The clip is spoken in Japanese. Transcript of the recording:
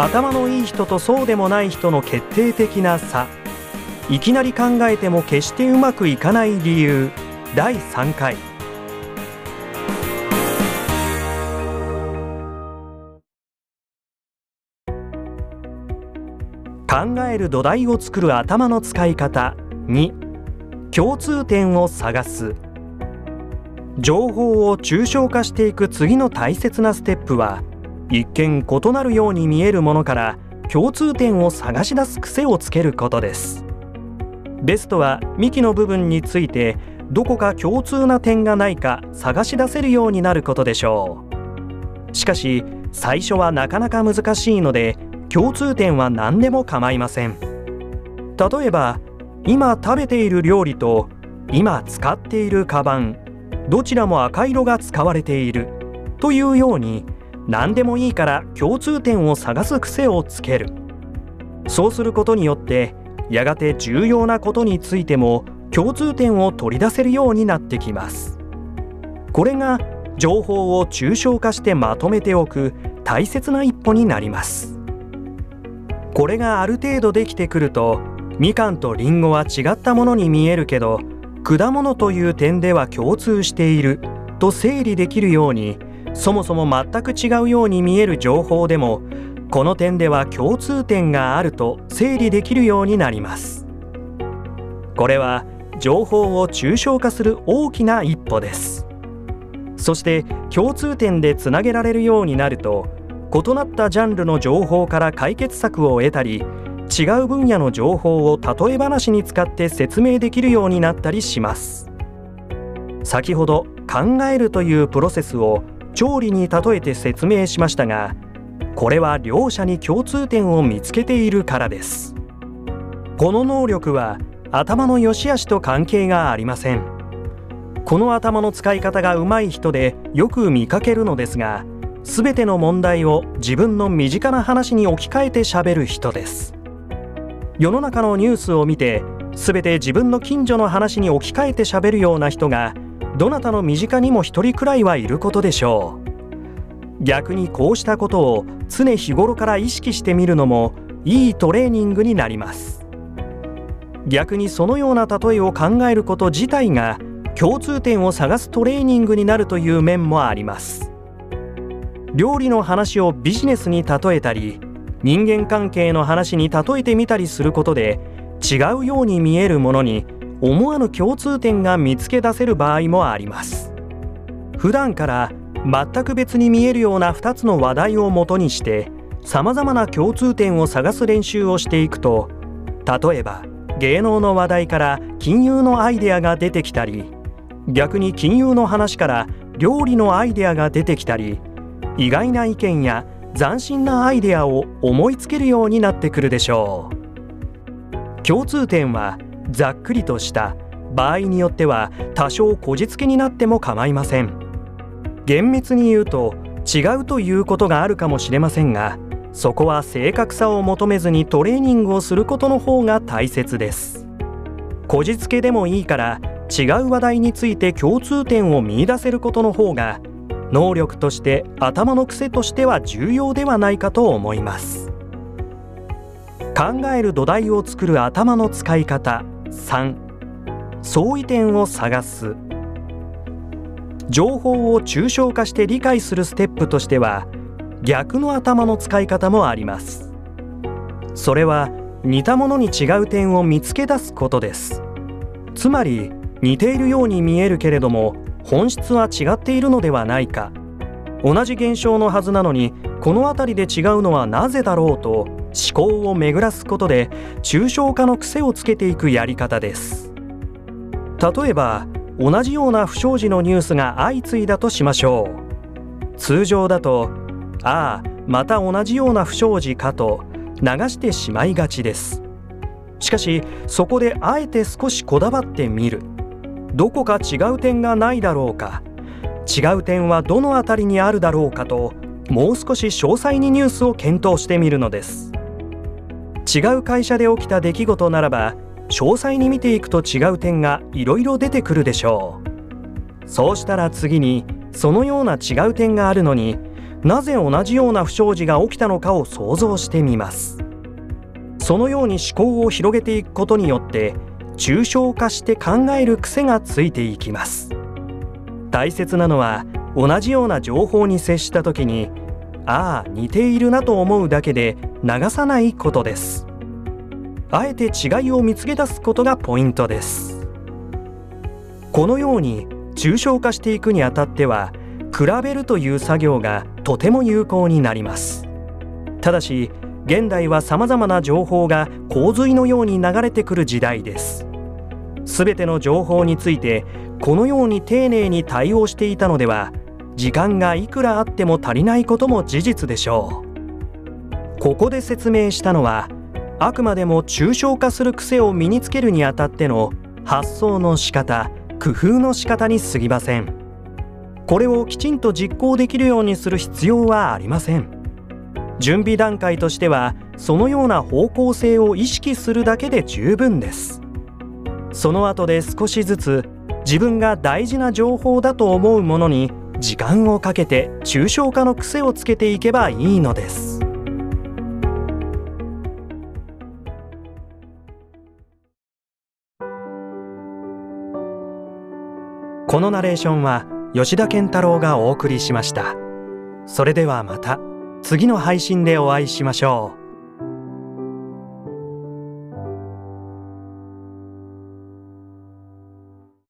頭のいい人とそうでもない人の決定的な差。いきなり考えても決してうまくいかない理由。第3回。考える土台を作る頭の使い方。2共通点を探す。情報を抽象化していく次の大切なステップは一見異なるように見えるものから共通点を探し出す癖をつけることです。ベストは幹の部分についてどこか共通な点がないか探し出せるようになることでしょう。しかし最初はなかなか難しいので共通点は何でも構いません。例えば今食べている料理と今使っているカバンどちらも赤色が使われているというように何でもいいから共通点を探す癖をつける。そうすることによってやがて重要なことについても共通点を取り出せるようになってきます。これが情報を抽象化してまとめておく大切な一歩になります。これがある程度できてくるとみかんとりんごは違ったものに見えるけど果物という点では共通していると整理できるようにそもそも全く違うように見える情報でもこの点では共通点があると整理できるようになります。これは情報を抽象化する大きな一歩です。そして共通点でつなげられるようになると異なったジャンルの情報から解決策を得たり違う分野の情報を例え話に使って説明できるようになったりします。先ほど考えるというプロセスを調理に例えて説明しましたがこれは両者に共通点を見つけているからです。この能力は頭の良し悪しと関係がありません。この頭の使い方が上手い人でよく見かけるのですが全ての問題を自分の身近な話に置き換えてしゃべる人です。世の中のニュースを見て全て自分の近所の話に置き換えてしゃべるような人がどなたの身近にも一人くらいはいることでしょう。逆にこうしたことを常日頃から意識してみるのもいいトレーニングになります。逆にそのような例えを考えること自体が共通点を探すトレーニングになるという面もあります。料理の話をビジネスに例えたり人間関係の話に例えてみたりすることで違うように見えるものに思わぬ共通点が見つけ出せる場合もあります。普段から全く別に見えるような2つの話題をもとにしてさまざまな共通点を探す練習をしていくと例えば芸能の話題から金融のアイデアが出てきたり逆に金融の話から料理のアイデアが出てきたり意外な意見や斬新なアイデアを思いつけるようになってくるでしょう。共通点はざっくりとした場合によっては多少こじつけになっても構いません。厳密に言うと違うということがあるかもしれませんがそこは正確さを求めずにトレーニングをすることの方が大切です。こじつけでもいいから違う話題について共通点を見いだせることの方が能力として頭の癖としては重要ではないかと思います。考える土台を作る頭の使い方。3相違点を探す。情報を抽象化して理解するステップとしては逆の頭の使い方もあります。それは似たものに違う点を見つけ出すことです。つまり似ているように見えるけれども本質は違っているのではないか。同じ現象のはずなのにこの辺りで違うのはなぜだろうと思考を巡らすことで抽象化の癖をつけていくやり方です。例えば同じような不祥事のニュースが相次いだとしましょう。通常だとああまた同じような不祥事かと流してしまいがちです。しかしそこであえて少しこだわってみる。どこか違う点がないだろうか。違う点はどの辺りにあるだろうかともう少し詳細にニュースを検討してみるのです。違う会社で起きた出来事ならば詳細に見ていくと違う点がいろいろ出てくるでしょうそうしたら次にそのような違う点があるのになぜ同じような不祥事が起きたのかを想像してみます。そのように思考を広げていくことによって抽象化して考える癖がついていきます。大切なのは同じような情報に接した時にああ似ているなと思うだけで流さないことです。あえて違いを見つけ出すことがポイントです。このように抽象化していくにあたっては比べるという作業がとても有効になります。ただし現代は様々な情報が洪水のように流れてくる時代です。すべての情報についてこのように丁寧に対応していたのでは時間がいくらあっても足りないことも事実でしょう。ここで説明したのはあくまでも抽象化する癖を身につけるにあたっての発想の仕方工夫の仕方に過ぎません。これをきちんと実行できるようにする必要はありません。準備段階としてはそのような方向性を意識するだけで十分です。その後で少しずつ自分が大事な情報だと思うものに時間をかけて抽象化の癖をつけていけばいいのです。このナレーションは吉田健太郎がお送りしました。それではまた次の配信でお会いしましょう。